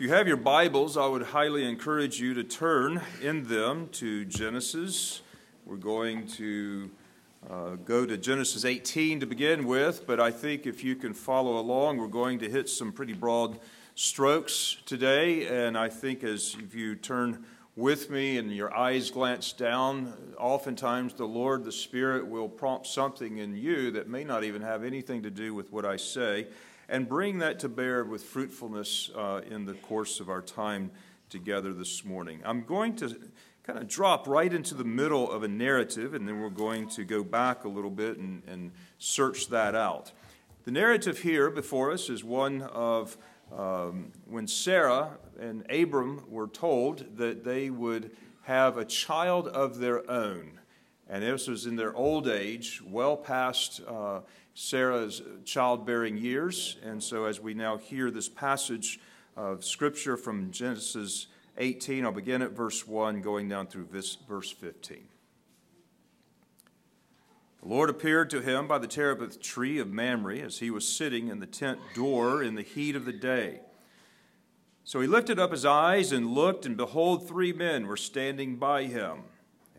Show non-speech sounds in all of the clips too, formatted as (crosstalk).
If you have your Bibles, I would highly encourage you to turn in them to Genesis. We're going to uh, go to Genesis 18 to begin with, but I think if you can follow along, we're going to hit some pretty broad strokes today. And I think as if you turn with me and your eyes glance down, oftentimes the Lord, the Spirit, will prompt something in you that may not even have anything to do with what I say and bring that to bear with fruitfulness uh, in the course of our time together this morning. I'm going to kind of drop right into the middle of a narrative, and then we're going to go back a little bit and, and search that out. The narrative here before us is one of um, when Sarah and Abram were told that they would have a child of their own. And this was in their old age, well past uh, Sarah's childbearing years. And so, as we now hear this passage of Scripture from Genesis 18, I'll begin at verse 1, going down through verse 15. The Lord appeared to him by the terebinth tree of Mamre as he was sitting in the tent door in the heat of the day. So he lifted up his eyes and looked, and behold, three men were standing by him.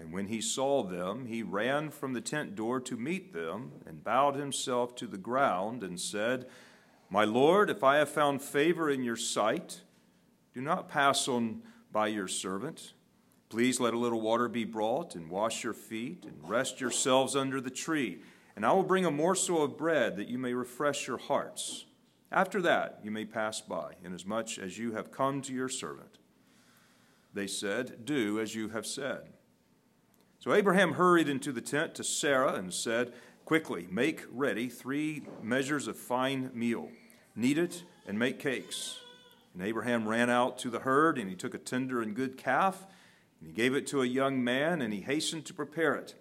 And when he saw them, he ran from the tent door to meet them, and bowed himself to the ground, and said, My Lord, if I have found favor in your sight, do not pass on by your servant. Please let a little water be brought, and wash your feet, and rest yourselves under the tree. And I will bring a morsel of bread that you may refresh your hearts. After that, you may pass by, inasmuch as you have come to your servant. They said, Do as you have said. So Abraham hurried into the tent to Sarah and said, Quickly, make ready three measures of fine meal, knead it, and make cakes. And Abraham ran out to the herd, and he took a tender and good calf, and he gave it to a young man, and he hastened to prepare it.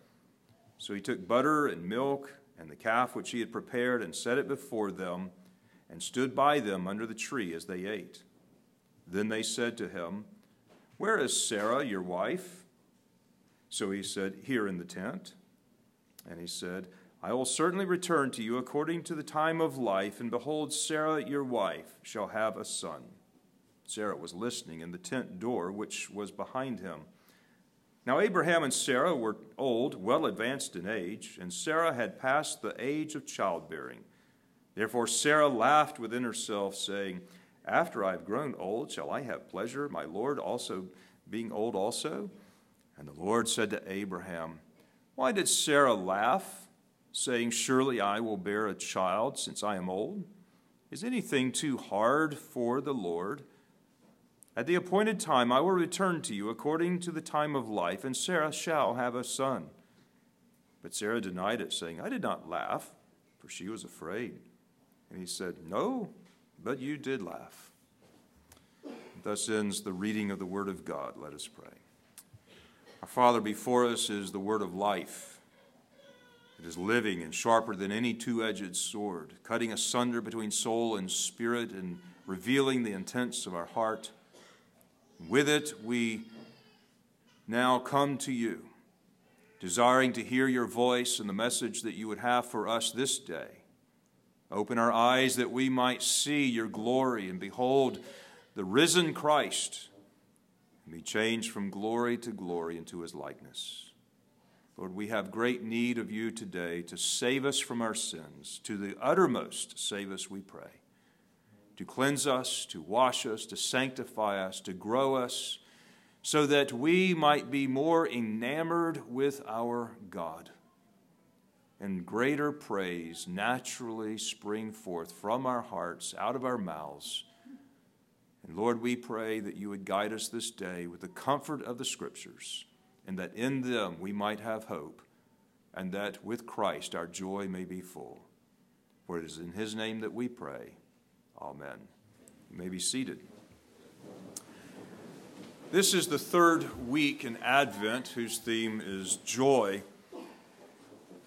So he took butter and milk and the calf which he had prepared, and set it before them, and stood by them under the tree as they ate. Then they said to him, Where is Sarah, your wife? So he said, Here in the tent. And he said, I will certainly return to you according to the time of life, and behold, Sarah your wife shall have a son. Sarah was listening in the tent door which was behind him. Now Abraham and Sarah were old, well advanced in age, and Sarah had passed the age of childbearing. Therefore Sarah laughed within herself, saying, After I have grown old, shall I have pleasure, my Lord also being old also? And the Lord said to Abraham, Why did Sarah laugh, saying, Surely I will bear a child since I am old? Is anything too hard for the Lord? At the appointed time I will return to you according to the time of life, and Sarah shall have a son. But Sarah denied it, saying, I did not laugh, for she was afraid. And he said, No, but you did laugh. Thus ends the reading of the Word of God. Let us pray. Our Father, before us is the word of life. It is living and sharper than any two edged sword, cutting asunder between soul and spirit and revealing the intents of our heart. With it, we now come to you, desiring to hear your voice and the message that you would have for us this day. Open our eyes that we might see your glory and behold the risen Christ and be changed from glory to glory into his likeness. Lord, we have great need of you today to save us from our sins, to the uttermost save us, we pray, to cleanse us, to wash us, to sanctify us, to grow us, so that we might be more enamored with our God. And greater praise naturally spring forth from our hearts, out of our mouths Lord, we pray that you would guide us this day with the comfort of the Scriptures, and that in them we might have hope, and that with Christ our joy may be full. For it is in his name that we pray. Amen. You may be seated. This is the third week in Advent, whose theme is joy.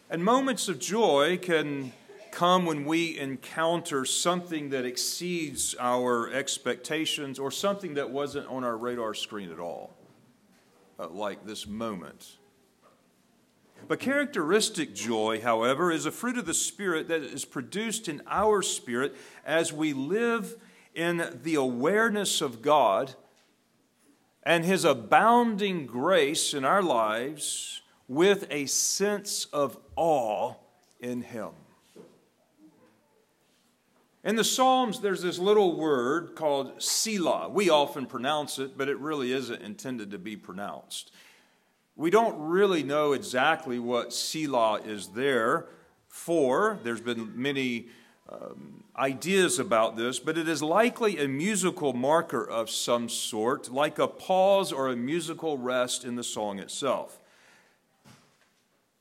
And moments of joy can come when we encounter something that exceeds our expectations or something that wasn't on our radar screen at all, uh, like this moment. But characteristic joy, however, is a fruit of the Spirit that is produced in our spirit as we live in the awareness of God and His abounding grace in our lives with a sense of awe in Him. In the Psalms, there's this little word called Selah. We often pronounce it, but it really isn't intended to be pronounced. We don't really know exactly what Selah is there for. There's been many um, ideas about this, but it is likely a musical marker of some sort, like a pause or a musical rest in the song itself.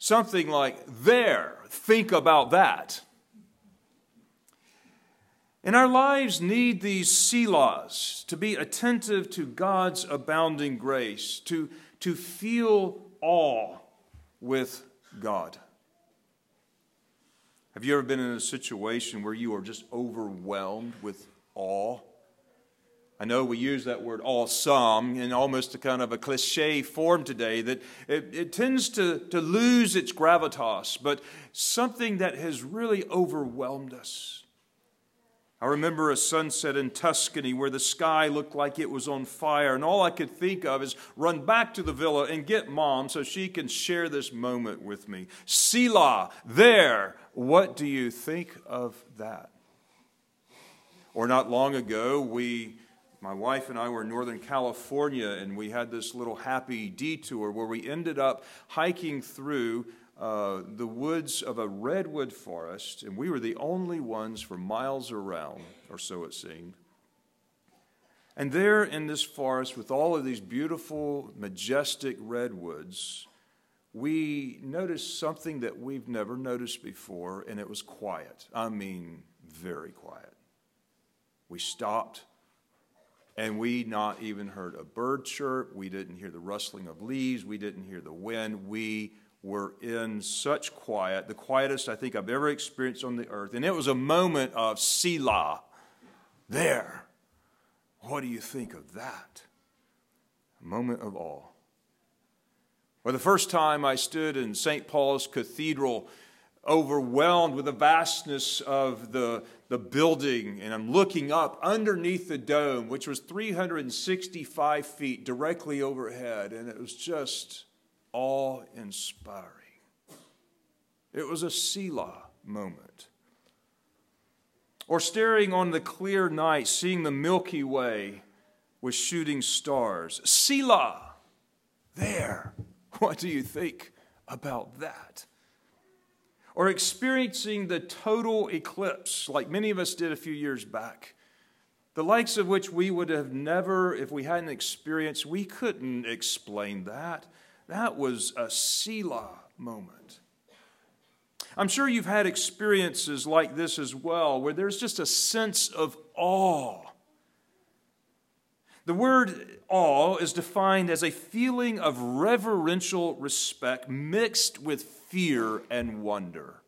Something like, there, think about that. And our lives need these selahs to be attentive to God's abounding grace, to, to feel awe with God. Have you ever been in a situation where you are just overwhelmed with awe? I know we use that word awesome in almost a kind of a cliche form today that it, it, tends to, to lose its gravitas, but something that has really overwhelmed us. I remember a sunset in Tuscany where the sky looked like it was on fire, and all I could think of is run back to the villa and get mom so she can share this moment with me. Selah, there, what do you think of that? Or not long ago, we, my wife and I were in Northern California, and we had this little happy detour where we ended up hiking through uh, the woods of a redwood forest, and we were the only ones for miles around, or so it seemed. And there in this forest, with all of these beautiful, majestic redwoods, we noticed something that we've never noticed before, and it was quiet. I mean, very quiet. We stopped, and we not even heard a bird chirp. We didn't hear the rustling of leaves. We didn't hear the wind. We were in such quiet, the quietest I think I've ever experienced on the earth. And it was a moment of Selah. There. What do you think of that? A moment of awe. Or the first time I stood in St. Paul's Cathedral, overwhelmed with the vastness of the, the building, and I'm looking up underneath the dome, which was 365 feet directly overhead, and it was just awe inspiring. It was a Selah moment. Or staring on the clear night, seeing the Milky Way with shooting stars. Selah, there. (laughs) What do you think about that? Or experiencing the total eclipse, like many of us did a few years back, the likes of which we would have never, if we hadn't experienced, we couldn't explain that. That was a Selah moment. I'm sure you've had experiences like this as well, where there's just a sense of awe. The word awe is defined as a feeling of reverential respect mixed with fear and wonder.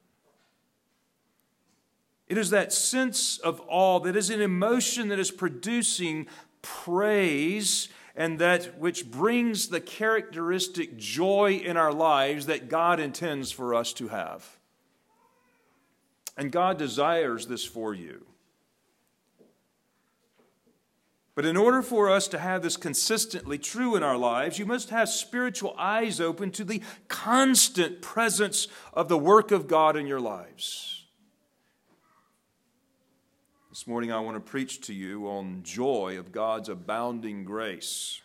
It is that sense of awe that is an emotion that is producing praise and that which brings the characteristic joy in our lives that God intends for us to have. And God desires this for you. But in order for us to have this consistently true in our lives, you must have spiritual eyes open to the constant presence of the work of God in your lives. This morning, I want to preach to you on joy of God's abounding grace.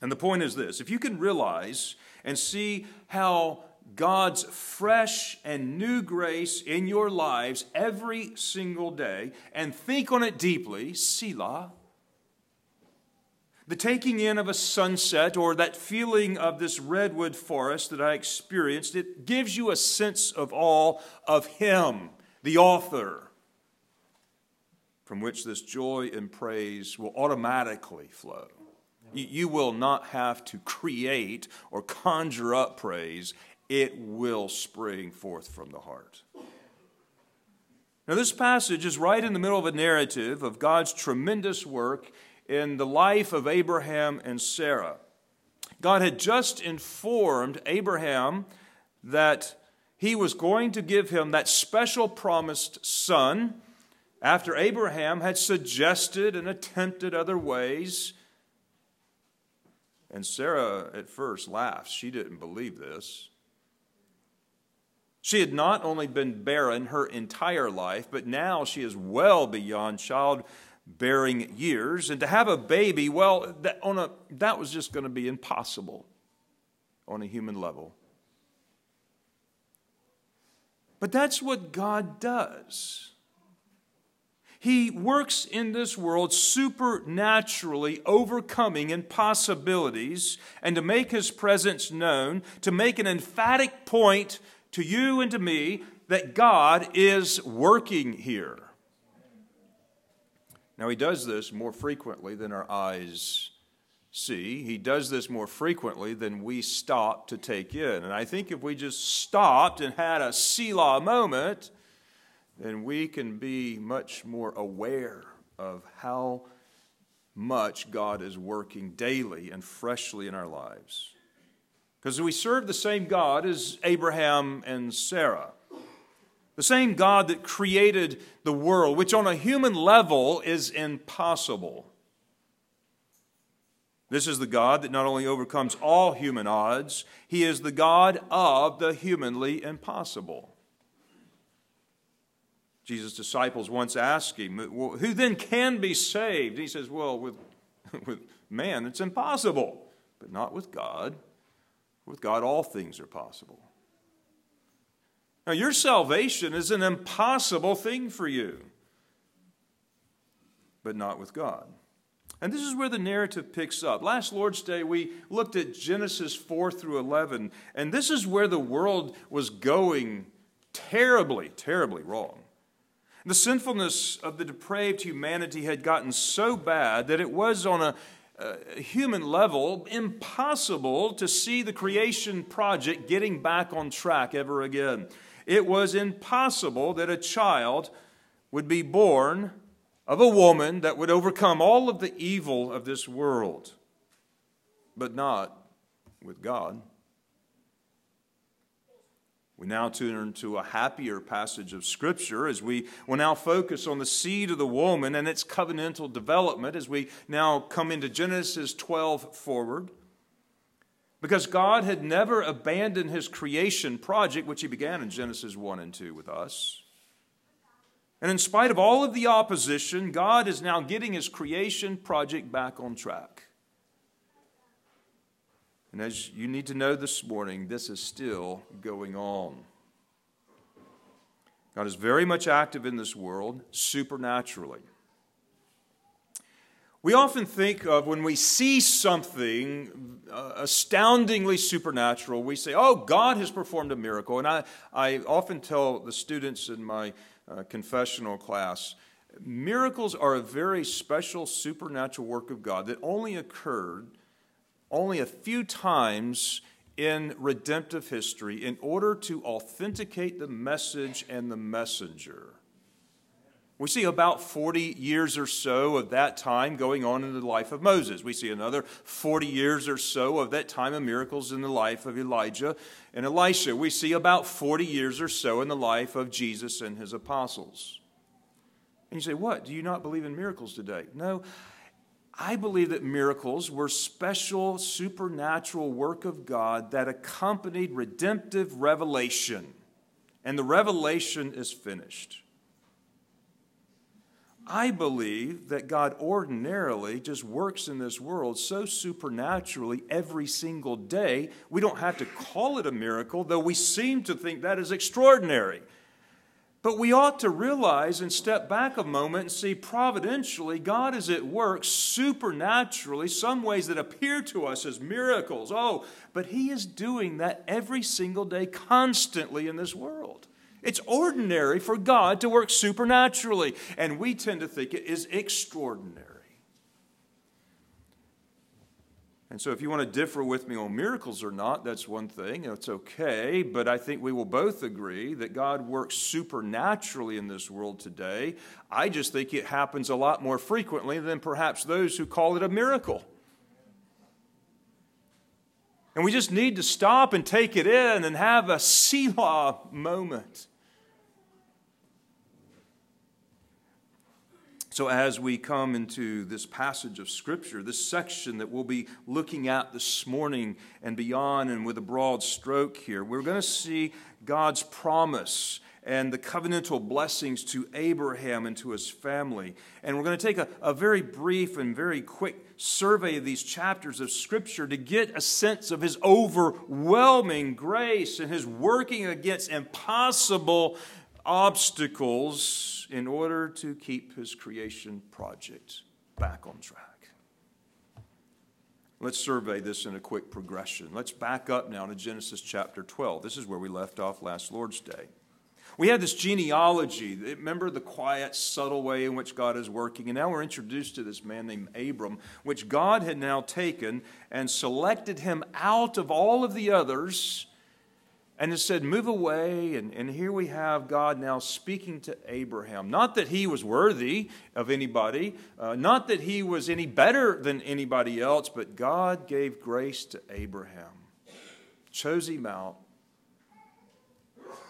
And the point is this if you can realize and see how God's fresh and new grace in your lives every single day and think on it deeply, Selah, the taking in of a sunset or that feeling of this redwood forest that I experienced, it gives you a sense of all of Him, the author from which this joy and praise will automatically flow. You will not have to create or conjure up praise, it will spring forth from the heart. Now, this passage is right in the middle of a narrative of God's tremendous work in the life of Abraham and Sarah. God had just informed Abraham that he was going to give him that special promised son after Abraham had suggested and attempted other ways. And Sarah at first laughs. She didn't believe this. She had not only been barren her entire life, but now she is well beyond childbearing years. And to have a baby, well, that, on a, that was just going to be impossible on a human level. But that's what God does. He works in this world supernaturally, overcoming impossibilities, and to make his presence known, to make an emphatic point to you and to me that God is working here. Now, he does this more frequently than our eyes see. He does this more frequently than we stop to take in. And I think if we just stopped and had a Selah moment, then we can be much more aware of how much God is working daily and freshly in our lives. Because we serve the same God as Abraham and Sarah. The same God that created the world, which on a human level is impossible. This is the God that not only overcomes all human odds, He is the God of the humanly impossible. Jesus' disciples once asked him, Who then can be saved? He says, Well, with, (laughs) with man, it's impossible, but not with God. With God, all things are possible. Now, your salvation is an impossible thing for you, but not with God. And this is where the narrative picks up. Last Lord's Day, we looked at Genesis 4 through 11, and this is where the world was going terribly, terribly wrong. The sinfulness of the depraved humanity had gotten so bad that it was on a human level impossible to see the creation project getting back on track ever again. It was impossible that a child would be born of a woman that would overcome all of the evil of this world, but not with God. We now turn to a happier passage of Scripture as we will now focus on the seed of the woman and its covenantal development as we now come into Genesis 12 forward. Because God had never abandoned his creation project, which he began in Genesis 1 and 2 with us. And in spite of all of the opposition, God is now getting his creation project back on track. And as you need to know this morning, this is still going on. God is very much active in this world supernaturally. We often think of when we see something uh, astoundingly supernatural, we say, Oh, God has performed a miracle. And I, I often tell the students in my uh, confessional class miracles are a very special supernatural work of God that only occurred only a few times in redemptive history in order to authenticate the message and the messenger. We see about 40 years or so of that time going on in the life of Moses. We see another 40 years or so of that time of miracles in the life of Elijah and Elisha. We see about 40 years or so in the life of Jesus and his apostles. And you say, What? Do you not believe in miracles today? No, I believe that miracles were special supernatural work of God that accompanied redemptive revelation. And the revelation is finished. I believe that God ordinarily just works in this world so supernaturally every single day, we don't have to call it a miracle, though we seem to think that is extraordinary. But we ought to realize and step back a moment and see providentially God is at work supernaturally, some ways that appear to us as miracles. Oh, but He is doing that every single day, constantly in this world. It's ordinary for God to work supernaturally, and we tend to think it is extraordinary. And so, if you want to differ with me on miracles or not, that's one thing. It's okay. But I think we will both agree that God works supernaturally in this world today. I just think it happens a lot more frequently than perhaps those who call it a miracle. And we just need to stop and take it in and have a Selah moment. So, as we come into this passage of Scripture, this section that we'll be looking at this morning and beyond, and with a broad stroke here, we're going to see God's promise and the covenantal blessings to Abraham and to his family. And we're going to take a, a very brief and very quick survey of these chapters of Scripture to get a sense of his overwhelming grace and his working against impossible obstacles in order to keep his creation project back on track. Let's survey this in a quick progression. Let's back up now to Genesis chapter 12. This is where we left off last Lord's Day. We had this genealogy. Remember the quiet, subtle way in which God is working. And now we're introduced to this man named Abram, which God had now taken and selected him out of all of the others and it said, Move away. And, and here we have God now speaking to Abraham. Not that he was worthy of anybody, uh, not that he was any better than anybody else, but God gave grace to Abraham, chose him out,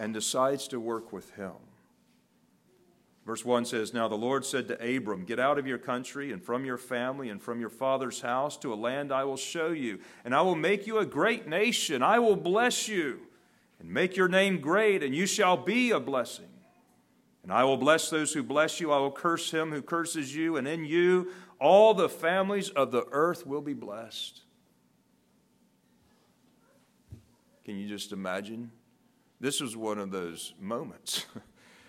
and decides to work with him. Verse 1 says, Now the Lord said to Abram, Get out of your country and from your family and from your father's house to a land I will show you, and I will make you a great nation. I will bless you and make your name great, and you shall be a blessing. And I will bless those who bless you. I will curse him who curses you, and in you all the families of the earth will be blessed. Can you just imagine? This was one of those moments.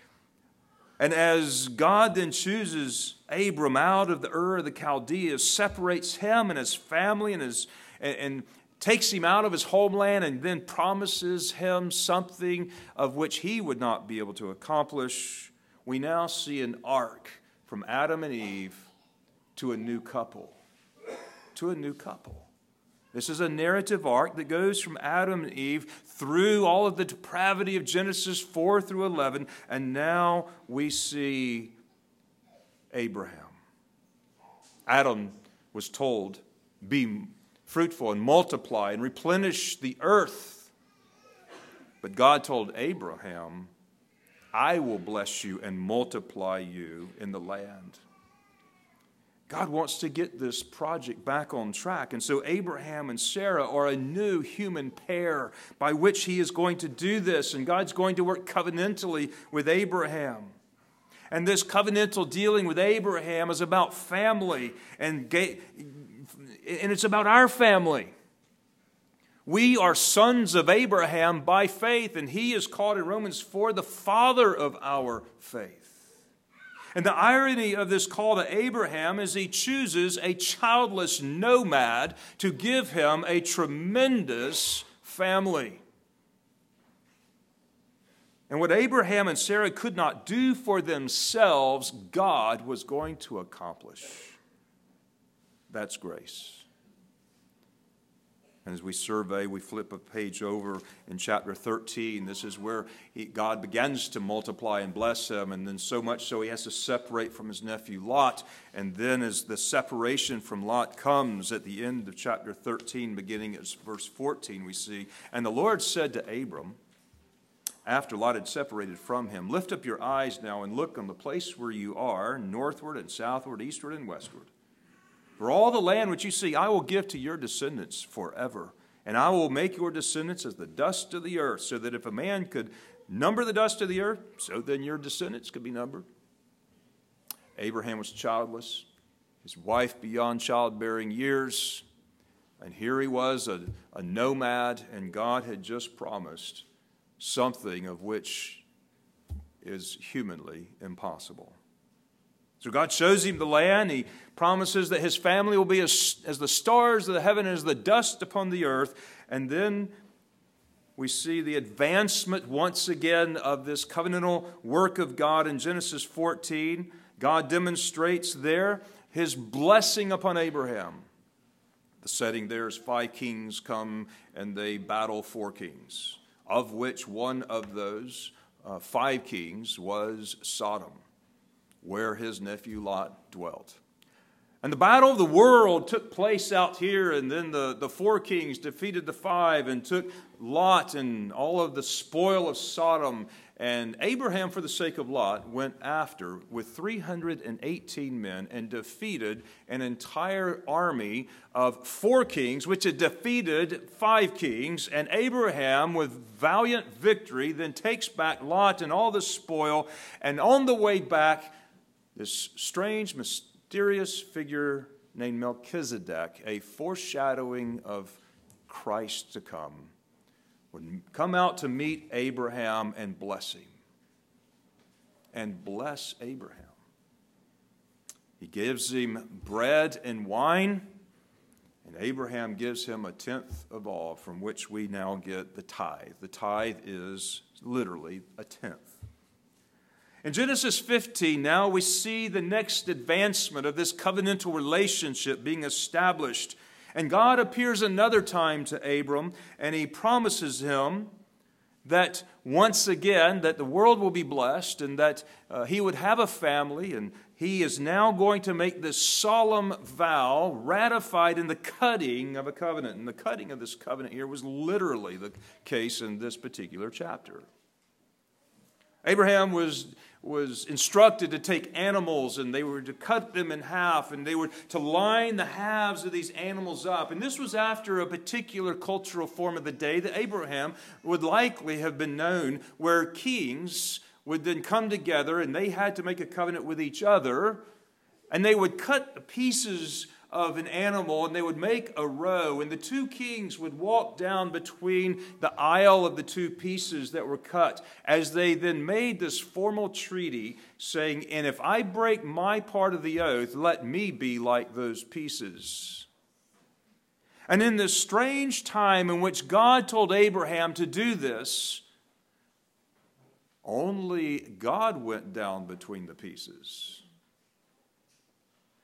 (laughs) and as God then chooses Abram out of the Ur of the Chaldeans, separates him and his family and, his, and, and takes him out of his homeland, and then promises him something of which he would not be able to accomplish, we now see an arc from Adam and Eve to a new couple. To a new couple. This is a narrative arc that goes from Adam and Eve through all of the depravity of Genesis 4 through 11, and now we see Abraham. Adam was told, Be fruitful and multiply and replenish the earth. But God told Abraham, I will bless you and multiply you in the land. God wants to get this project back on track. And so Abraham and Sarah are a new human pair by which he is going to do this. And God's going to work covenantally with Abraham. And this covenantal dealing with Abraham is about family and, and it's about our family. We are sons of Abraham by faith, and he is called in Romans 4 the father of our faith. And the irony of this call to Abraham is he chooses a childless nomad to give him a tremendous family. And what Abraham and Sarah could not do for themselves, God was going to accomplish. That's grace. And as we survey, we flip a page over in chapter 13. This is where he, God begins to multiply and bless him, and then so much so he has to separate from his nephew Lot. And then, as the separation from Lot comes at the end of chapter 13, beginning at verse 14, we see, And the Lord said to Abram, after Lot had separated from him, Lift up your eyes now and look on the place where you are, northward and southward, eastward and westward. For all the land which you see, I will give to your descendants forever. And I will make your descendants as the dust of the earth, so that if a man could number the dust of the earth, so then your descendants could be numbered. Abraham was childless, his wife beyond childbearing years, and here he was, a, a nomad, and God had just promised something of which is humanly impossible. So God shows him the land. He promises that his family will be as, as the stars of the heaven, and as the dust upon the earth. And then we see the advancement once again of this covenantal work of God in Genesis 14. God demonstrates there his blessing upon Abraham. The setting there is five kings come and they battle four kings, of which one of those uh, five kings was Sodom where his nephew Lot dwelt. And the battle of the world took place out here, and then the, the four kings defeated the five and took Lot and all of the spoil of Sodom And Abraham, for the sake of Lot, went after with 318 men and defeated an entire army of four kings, which had defeated five kings. And Abraham, with valiant victory, then takes back Lot and all the spoil. And on the way back, this strange, mysterious figure named Melchizedek, a foreshadowing of Christ to come would come out to meet Abraham and bless him. And bless Abraham. He gives him bread and wine, and Abraham gives him a tenth of all, from which we now get the tithe. The tithe is literally a tenth. In Genesis 15, now we see the next advancement of this covenantal relationship being established. And God appears another time to Abram and he promises him that once again that the world will be blessed and that uh, he would have a family and he is now going to make this solemn vow ratified in the cutting of a covenant. And the cutting of this covenant here was literally the case in this particular chapter. Abraham was was instructed to take animals and they were to cut them in half and they were to line the halves of these animals up. And this was after a particular cultural form of the day that Abraham would likely have been known, where kings would then come together and they had to make a covenant with each other and they would cut the pieces of an animal and they would make a row, and the two kings would walk down between the aisle of the two pieces that were cut as they then made this formal treaty saying, And if I break my part of the oath, let me be like those pieces. And in this strange time in which God told Abraham to do this, only God went down between the pieces,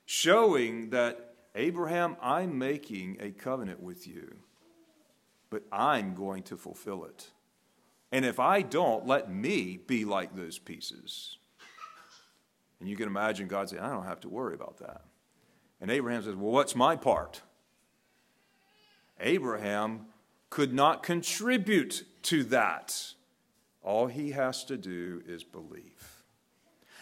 showing that Abraham, I'm making a covenant with you, but I'm going to fulfill it. And if I don't, let me be like those pieces. And you can imagine God saying, I don't have to worry about that. And Abraham says, Well, what's my part? Abraham could not contribute to that. All he has to do is believe.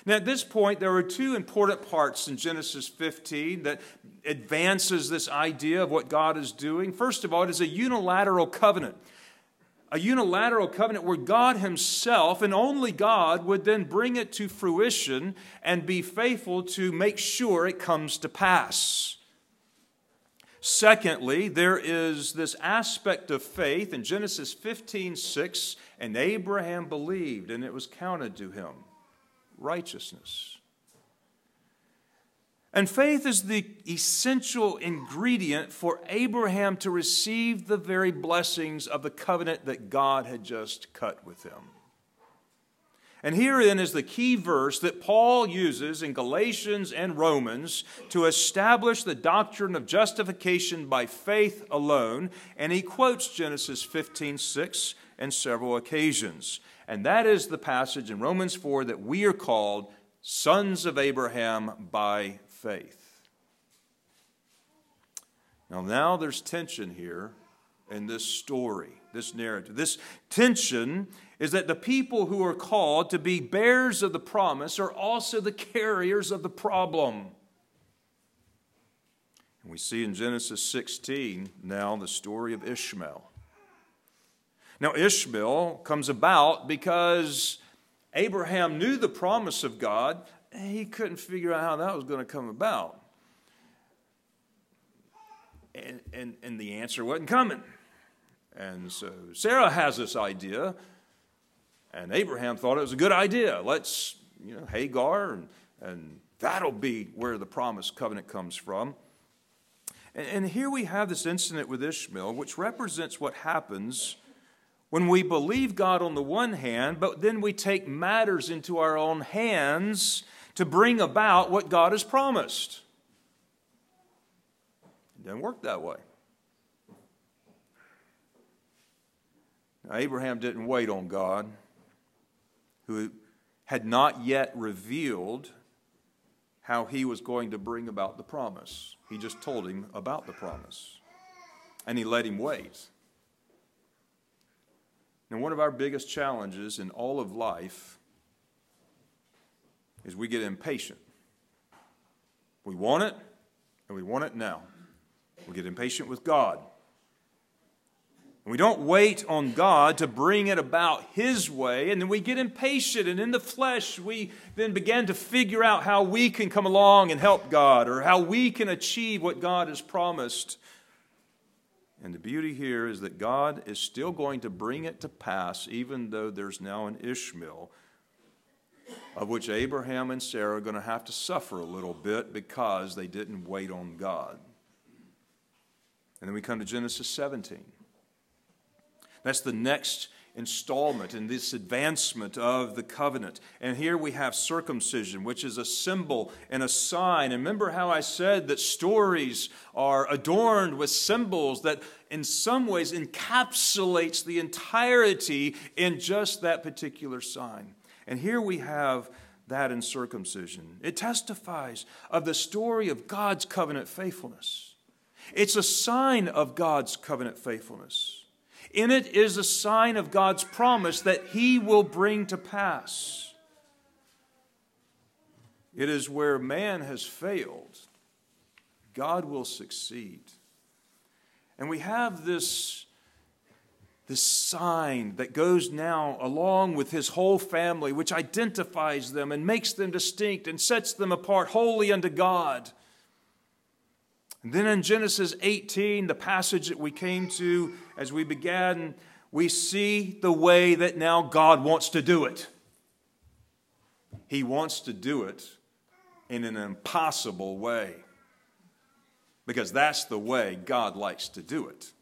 Now, at this point, there are two important parts in Genesis 15 that advances this idea of what God is doing. First of all, it is a unilateral covenant. A unilateral covenant where God Himself and only God would then bring it to fruition and be faithful to make sure it comes to pass. Secondly, there is this aspect of faith in Genesis 15 6, and Abraham believed, and it was counted to him righteousness. And faith is the essential ingredient for Abraham to receive the very blessings of the covenant that God had just cut with him. And herein is the key verse that Paul uses in Galatians and Romans to establish the doctrine of justification by faith alone. And he quotes Genesis 15 6 and several occasions. And that is the passage in Romans 4 that we are called sons of Abraham by faith. Now, now there's tension here in this story, this narrative. This tension is that the people who are called to be bearers of the promise are also the carriers of the problem. And we see in Genesis 16 now the story of Ishmael. Now, Ishmael comes about because Abraham knew the promise of God. He couldn't figure out how that was going to come about. And, and, and the answer wasn't coming. And so Sarah has this idea, and Abraham thought it was a good idea. Let's, you know, Hagar, and, and that'll be where the promise covenant comes from. And, and here we have this incident with Ishmael, which represents what happens when we believe God on the one hand, but then we take matters into our own hands to bring about what God has promised. It doesn't work that way. Now, Abraham didn't wait on God, who had not yet revealed how he was going to bring about the promise. He just told him about the promise, and he let him wait. Now, one of our biggest challenges in all of life is we get impatient. We want it, and we want it now. We get impatient with God. And we don't wait on God to bring it about His way, and then we get impatient, and in the flesh, we then begin to figure out how we can come along and help God, or how we can achieve what God has promised. And the beauty here is that God is still going to bring it to pass, even though there's now an Ishmael, of which Abraham and Sarah are going to have to suffer a little bit because they didn't wait on God. And then we come to Genesis 17. That's the next installment in this advancement of the covenant. And here we have circumcision, which is a symbol and a sign. And remember how I said that stories are adorned with symbols that in some ways encapsulates the entirety in just that particular sign. And here we have that in circumcision. It testifies of the story of God's covenant faithfulness. It's a sign of God's covenant faithfulness. In it is a sign of God's promise that He will bring to pass. It is where man has failed, God will succeed. And we have this, this sign that goes now along with his whole family, which identifies them and makes them distinct and sets them apart wholly unto God. And then in Genesis 18, the passage that we came to as we began, we see the way that now God wants to do it. He wants to do it in an impossible way because that's the way God likes to do it.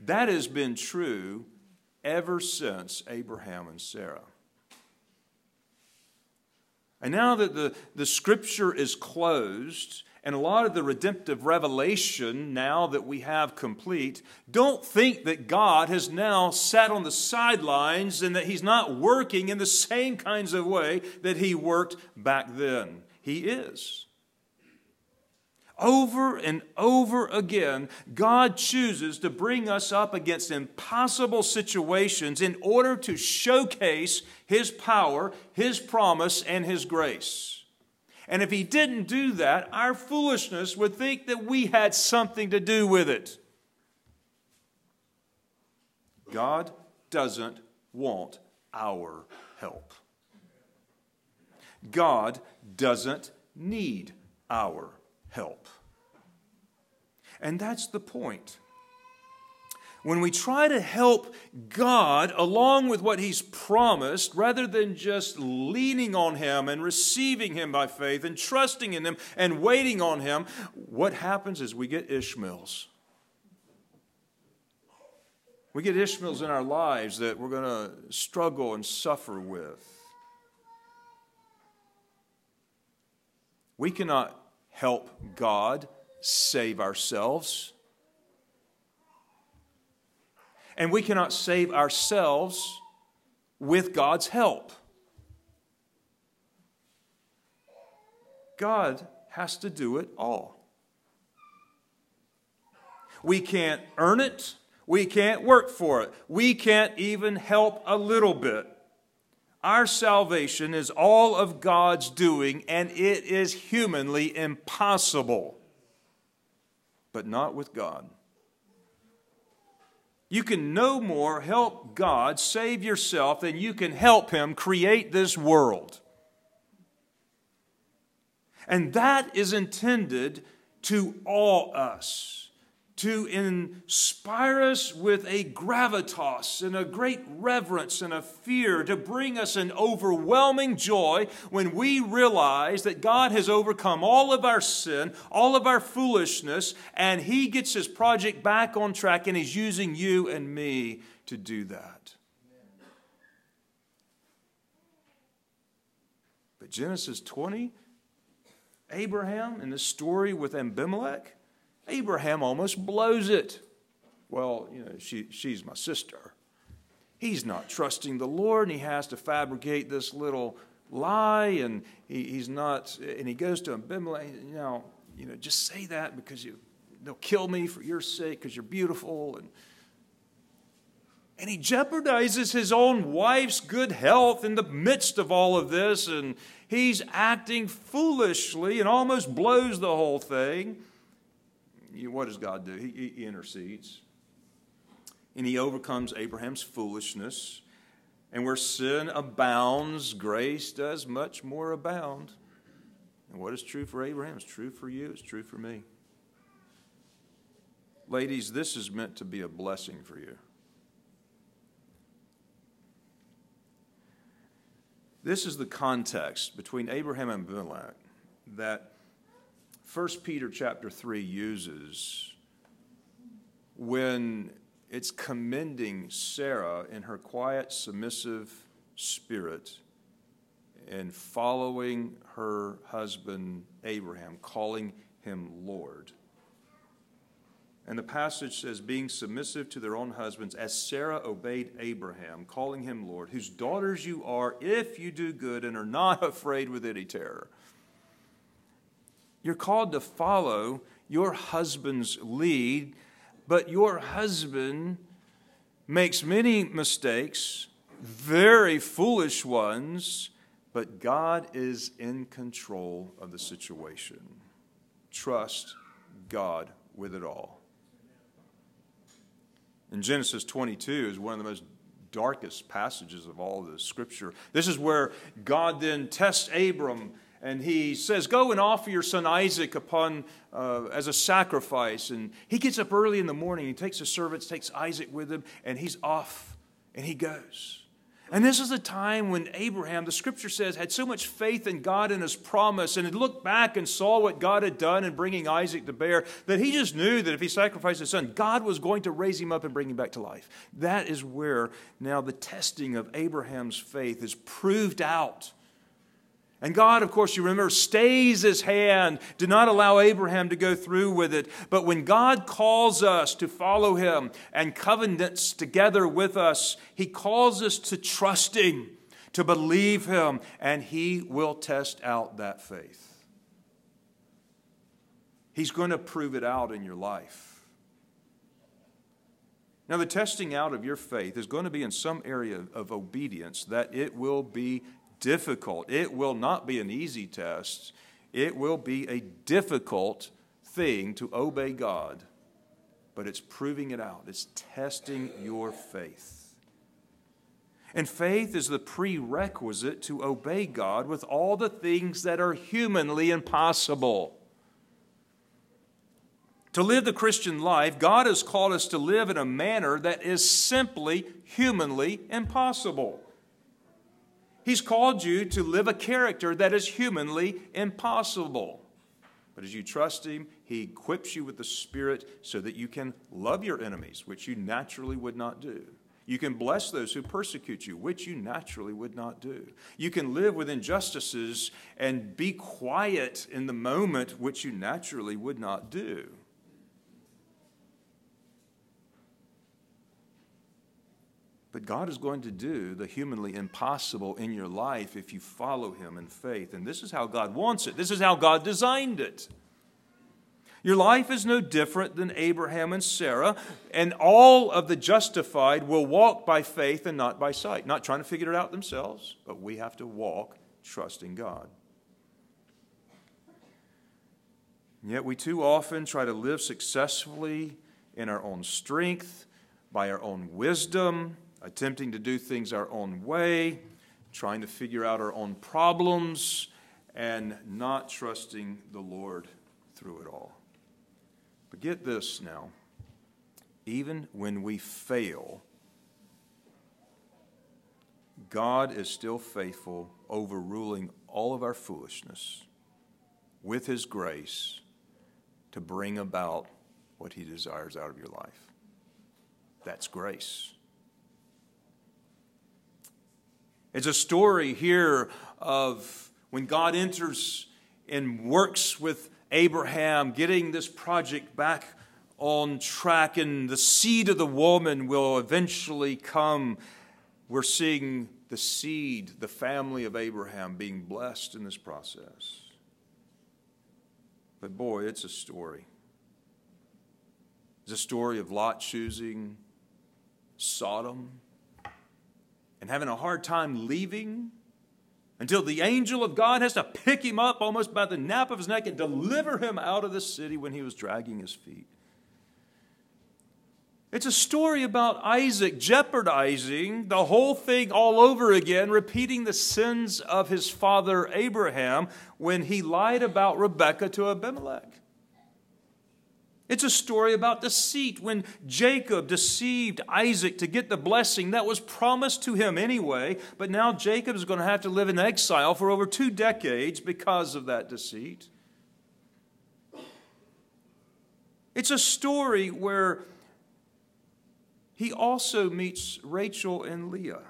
That has been true ever since Abraham and Sarah. And now that the, the scripture is closed, and a lot of the redemptive revelation now that we have complete, don't think that God has now sat on the sidelines and that He's not working in the same kinds of way that He worked back then. He is. Over and over again, God chooses to bring us up against impossible situations in order to showcase His power, His promise, and His grace. And if He didn't do that, our foolishness would think that we had something to do with it. God doesn't want our help. God doesn't need our help. And that's the point. When we try to help God along with what He's promised, rather than just leaning on Him and receiving Him by faith and trusting in Him and waiting on Him, what happens is we get Ishmaels. We get Ishmaels in our lives that we're going to struggle and suffer with. We cannot help God save ourselves. And we cannot save ourselves with God's help. God has to do it all. We can't earn it. We can't work for it. We can't even help a little bit. Our salvation is all of God's doing, and it is humanly impossible. But not with God. You can no more help God save yourself than you can help Him create this world. And that is intended to awe us to inspire us with a gravitas and a great reverence and a fear, to bring us an overwhelming joy when we realize that God has overcome all of our sin, all of our foolishness, and He gets His project back on track and He's using you and me to do that. But Genesis 20, Abraham in the story with Abimelech, Abraham almost blows it. Well, you know, she, she's my sister. He's not trusting the Lord, and he has to fabricate this little lie, and he, he's not, and he goes to Abimelech, you know, you know, just say that because you, they'll kill me for your sake because you're beautiful. And And he jeopardizes his own wife's good health in the midst of all of this, and he's acting foolishly and almost blows the whole thing. What does God do? He, he intercedes. And he overcomes Abraham's foolishness. And where sin abounds, grace does much more abound. And what is true for Abraham is true for you, it's true for me. Ladies, this is meant to be a blessing for you. This is the context between Abraham and Abimelech that 1 Peter chapter 3 uses when it's commending Sarah in her quiet, submissive spirit and following her husband Abraham, calling him Lord. And the passage says, being submissive to their own husbands, as Sarah obeyed Abraham, calling him Lord, whose daughters you are if you do good and are not (laughs) afraid with any terror. You're called to follow your husband's lead, but your husband makes many mistakes, very foolish ones, but God is in control of the situation. Trust God with it all. In Genesis 22 is one of the most darkest passages of all the scripture. This is where God then tests Abram and he says, Go and offer your son Isaac upon uh, as a sacrifice. And he gets up early in the morning, he takes his servants, takes Isaac with him, and he's off and he goes. And this is a time when Abraham, the scripture says, had so much faith in God and his promise, and had looked back and saw what God had done in bringing Isaac to bear, that he just knew that if he sacrificed his son, God was going to raise him up and bring him back to life. That is where now the testing of Abraham's faith is proved out and God, of course, you remember, stays his hand, did not allow Abraham to go through with it. But when God calls us to follow him and covenants together with us, he calls us to trust him, to believe him, and he will test out that faith. He's going to prove it out in your life. Now, the testing out of your faith is going to be in some area of obedience that it will be difficult. It will not be an easy test. It will be a difficult thing to obey God, but it's proving it out. It's testing your faith. And faith is the prerequisite to obey God with all the things that are humanly impossible. To live the Christian life, God has called us to live in a manner that is simply humanly impossible. He's called you to live a character that is humanly impossible. But as you trust Him, He equips you with the Spirit so that you can love your enemies, which you naturally would not do. You can bless those who persecute you, which you naturally would not do. You can live with injustices and be quiet in the moment, which you naturally would not do. But God is going to do the humanly impossible in your life if you follow Him in faith. And this is how God wants it, this is how God designed it. Your life is no different than Abraham and Sarah, and all of the justified will walk by faith and not by sight. Not trying to figure it out themselves, but we have to walk trusting God. And yet, we too often try to live successfully in our own strength, by our own wisdom, attempting to do things our own way, trying to figure out our own problems, and not trusting the Lord through it all. But get this now even when we fail, God is still faithful, overruling all of our foolishness with His grace to bring about what He desires out of your life. That's grace. It's a story here of when God enters and works with Abraham, getting this project back on track, and the seed of the woman will eventually come. We're seeing the seed, the family of Abraham, being blessed in this process. But boy, it's a story. It's a story of Lot choosing Sodom and having a hard time leaving until the angel of God has to pick him up almost by the nape of his neck and deliver him out of the city when he was dragging his feet. It's a story about Isaac jeopardizing the whole thing all over again, repeating the sins of his father Abraham when he lied about Rebekah to Abimelech. It's a story about deceit when Jacob deceived Isaac to get the blessing that was promised to him anyway, but now Jacob is going to have to live in exile for over two decades because of that deceit. It's a story where he also meets Rachel and Leah.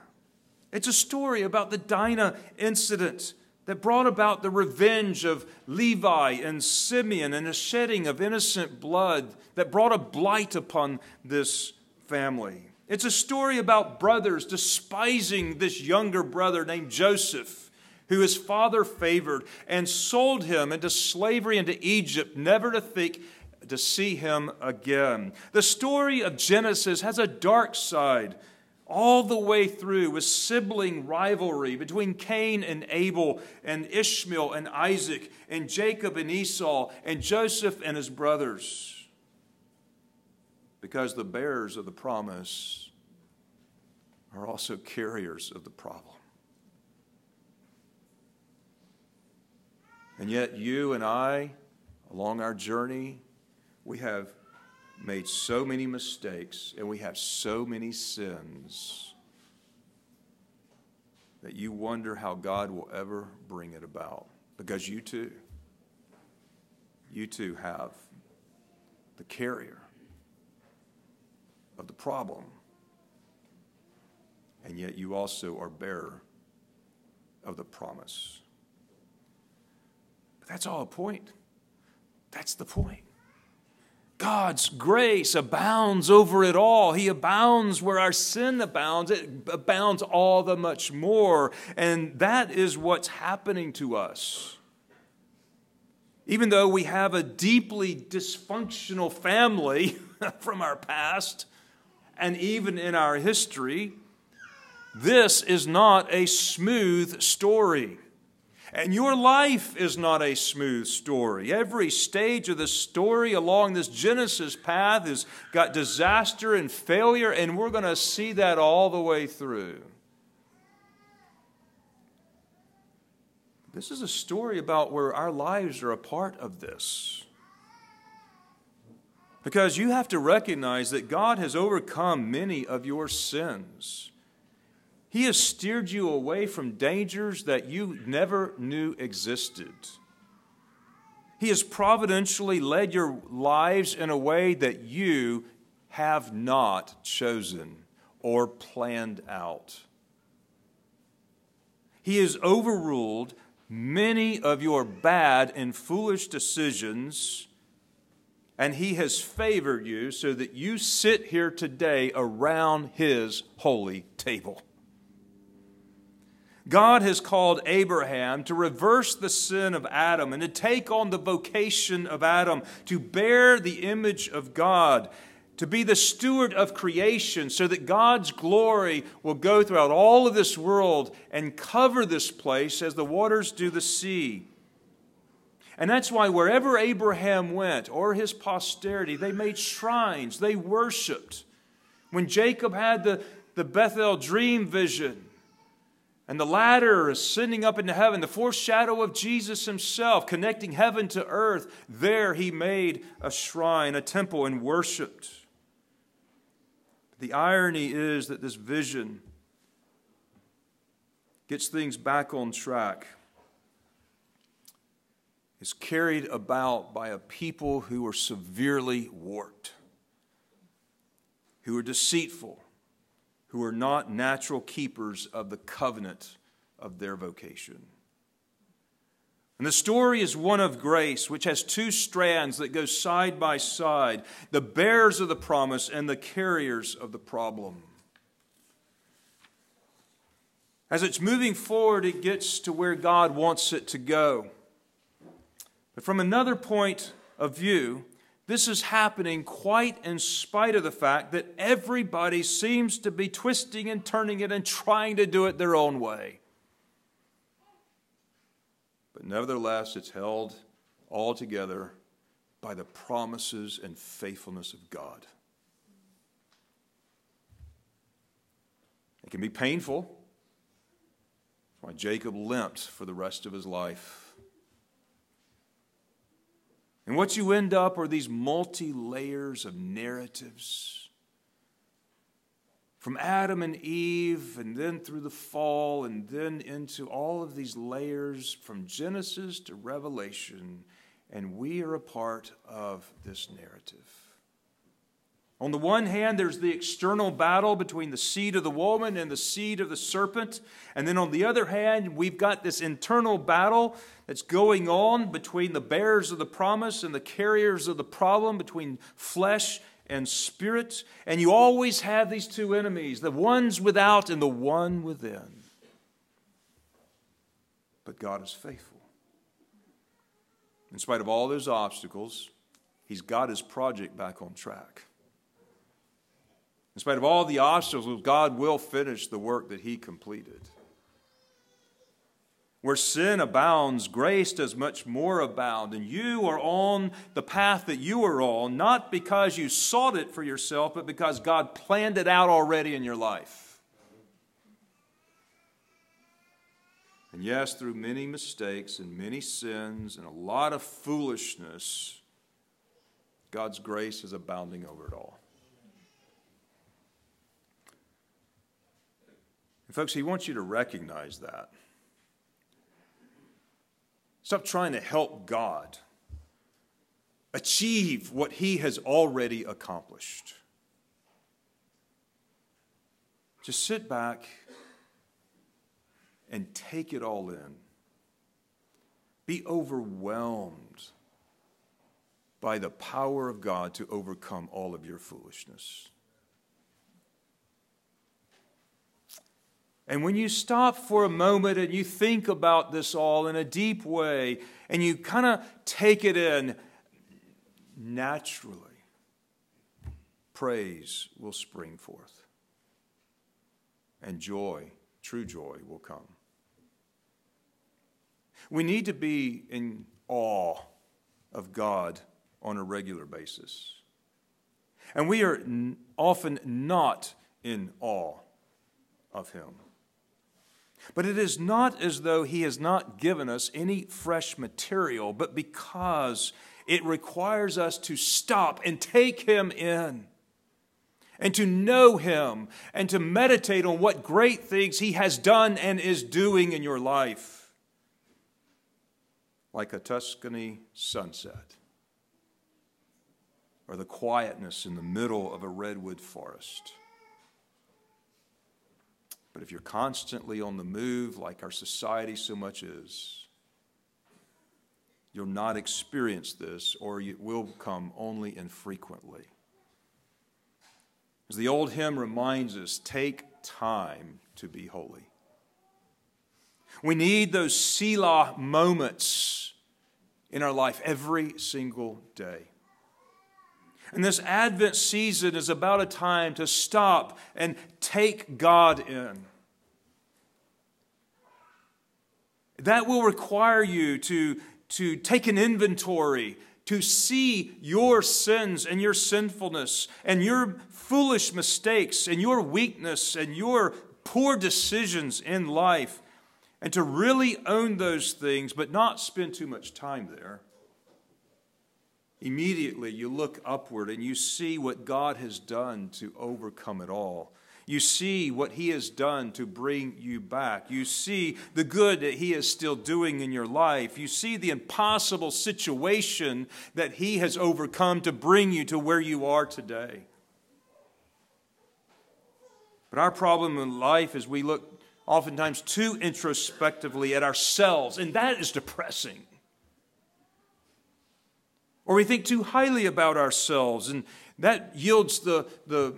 It's a story about the Dinah incident that brought about the revenge of Levi and Simeon and the shedding of innocent blood that brought a blight upon this family. It's a story about brothers despising this younger brother named Joseph, who his father favored and sold him into slavery into Egypt, never to think to see him again. The story of Genesis has a dark side all the way through with sibling rivalry between Cain and Abel and Ishmael and Isaac and Jacob and Esau and Joseph and his brothers. Because the bearers of the promise are also carriers of the problem. And yet, you and I, along our journey, we have made so many mistakes and we have so many sins that you wonder how God will ever bring it about. Because you too, you too have the carrier of the problem. And yet you also are bearer of the promise. But that's all a point. That's the point. God's grace abounds over it all. He abounds where our sin abounds. It abounds all the much more. And that is what's happening to us. Even though we have a deeply dysfunctional family (laughs) from our past and even in our history, this is not a smooth story. And your life is not a smooth story. Every stage of the story along this Genesis path has got disaster and failure, and we're going to see that all the way through. This is a story about where our lives are a part of this. Because you have to recognize that God has overcome many of your sins. He has steered you away from dangers that you never knew existed. He has providentially led your lives in a way that you have not chosen or planned out. He has overruled many of your bad and foolish decisions, and He has favored you so that you sit here today around His holy table. God has called Abraham to reverse the sin of Adam and to take on the vocation of Adam, to bear the image of God, to be the steward of creation, so that God's glory will go throughout all of this world and cover this place as the waters do the sea. And that's why wherever Abraham went, or his posterity, they made shrines, they worshiped. When Jacob had the, the Bethel dream vision, and the ladder ascending up into heaven, the foreshadow of Jesus himself, connecting heaven to earth. There he made a shrine, a temple, and worshiped. The irony is that this vision gets things back on track, is carried about by a people who are severely warped, who are deceitful who are not natural keepers of the covenant of their vocation. And the story is one of grace, which has two strands that go side by side the bearers of the promise and the carriers of the problem. As it's moving forward, it gets to where God wants it to go. But from another point of view, This is happening quite in spite of the fact that everybody seems to be twisting and turning it and trying to do it their own way. But nevertheless, it's held all together by the promises and faithfulness of God. It can be painful. That's why Jacob limped for the rest of his life. And what you end up are these multi layers of narratives. From Adam and Eve, and then through the fall, and then into all of these layers from Genesis to Revelation, and we are a part of this narrative. On the one hand, there's the external battle between the seed of the woman and the seed of the serpent. And then on the other hand, we've got this internal battle that's going on between the bearers of the promise and the carriers of the problem, between flesh and spirit. And you always have these two enemies the ones without and the one within. But God is faithful. In spite of all those obstacles, He's got His project back on track. In spite of all the obstacles, God will finish the work that He completed. Where sin abounds, grace does much more abound. And you are on the path that you are on, not because you sought it for yourself, but because God planned it out already in your life. And yes, through many mistakes and many sins and a lot of foolishness, God's grace is abounding over it all. Folks, he wants you to recognize that. Stop trying to help God achieve what he has already accomplished. Just sit back and take it all in. Be overwhelmed by the power of God to overcome all of your foolishness. And when you stop for a moment and you think about this all in a deep way and you kind of take it in naturally, praise will spring forth. And joy, true joy, will come. We need to be in awe of God on a regular basis. And we are often not in awe of Him. But it is not as though He has not given us any fresh material, but because it requires us to stop and take Him in and to know Him and to meditate on what great things He has done and is doing in your life. Like a Tuscany sunset or the quietness in the middle of a redwood forest but if you're constantly on the move, like our society so much is, you'll not experience this, or it will come only infrequently. As the old hymn reminds us, take time to be holy. We need those Selah moments in our life every single day. And this Advent season is about a time to stop and take God in. That will require you to, to take an inventory, to see your sins and your sinfulness and your foolish mistakes and your weakness and your poor decisions in life, and to really own those things, but not spend too much time there immediately you look upward and you see what God has done to overcome it all. You see what He has done to bring you back. You see the good that He is still doing in your life. You see the impossible situation that He has overcome to bring you to where you are today. But our problem in life is we look oftentimes too introspectively at ourselves, and that is depressing. Or we think too highly about ourselves, and that yields the, the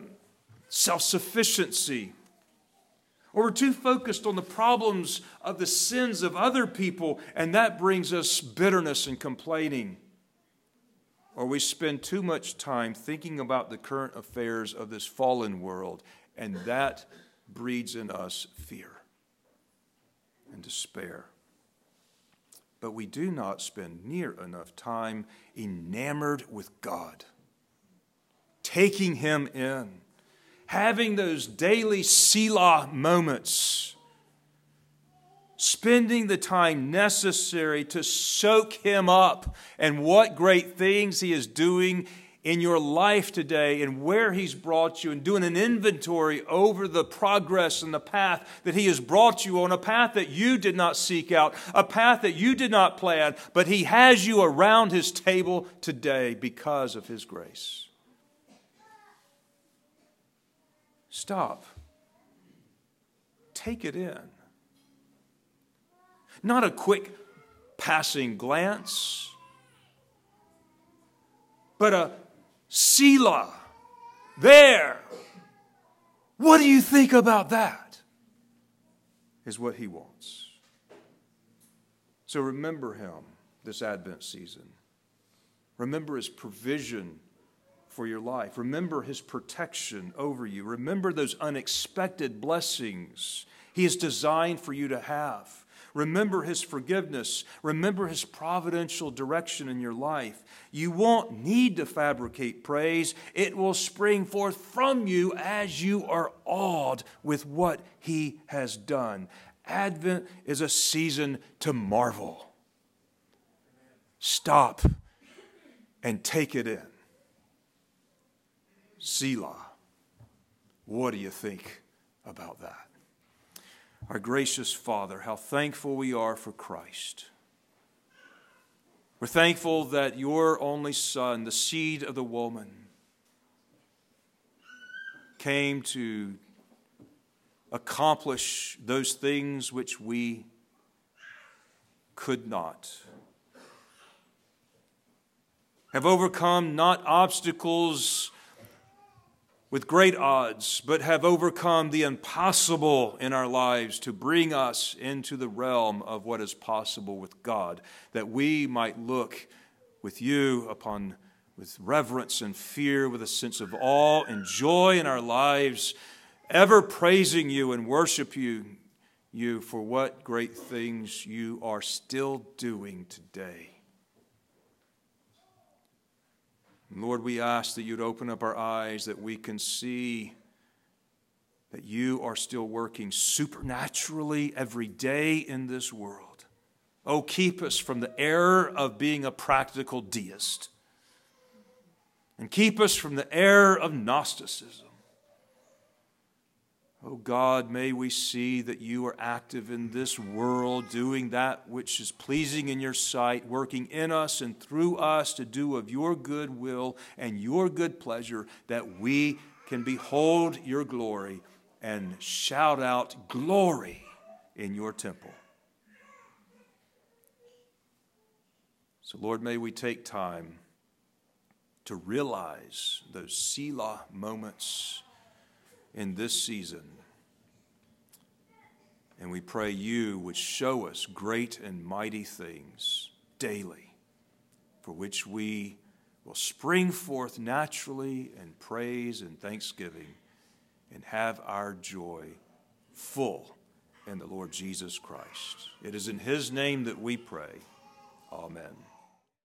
self sufficiency. Or we're too focused on the problems of the sins of other people, and that brings us bitterness and complaining. or we spend too much time thinking about the current affairs of this fallen world, and that breeds in us fear and despair. But we do not spend near enough time enamored with God, taking Him in, having those daily Selah moments spending the time necessary to soak Him up and what great things He is doing in your life today and where He's brought you, and doing an inventory over the progress and the path that He has brought you on, a path that you did not seek out, a path that you did not plan, but He has you around His table today because of His grace. Stop. Take it in not a quick passing glance, but a Selah. There. What do you think about that? Is what he wants. So remember him this Advent season. Remember his provision for your life. Remember his protection over you. Remember those unexpected blessings he has designed for you to have. Remember His forgiveness. Remember His providential direction in your life. You won't need to fabricate praise, it will spring forth from you as you are awed with what He has done. Advent is a season to marvel. Stop and take it in. Selah. What do you think about that? Our gracious Father, how thankful we are for Christ. We're thankful that your only Son, the seed of the woman, came to accomplish those things which we could not. Have overcome not obstacles with great odds, but have overcome the impossible in our lives to bring us into the realm of what is possible with God, that we might look with you upon with reverence and fear, with a sense of awe and joy in our lives, ever praising you and worship you, you for what great things you are still doing today. Lord, we ask that you'd open up our eyes that we can see that you are still working supernaturally every day in this world. Oh, keep us from the error of being a practical deist. And keep us from the error of Gnosticism. Oh God, may we see that you are active in this world, doing that which is pleasing in your sight, working in us and through us to do of your good will and your good pleasure, that we can behold your glory and shout out glory in your temple. So, Lord, may we take time to realize those Selah moments in this season. And we pray you would show us great and mighty things daily, for which we will spring forth naturally in praise and thanksgiving and have our joy full in the Lord Jesus Christ. It is in his name that we pray. Amen.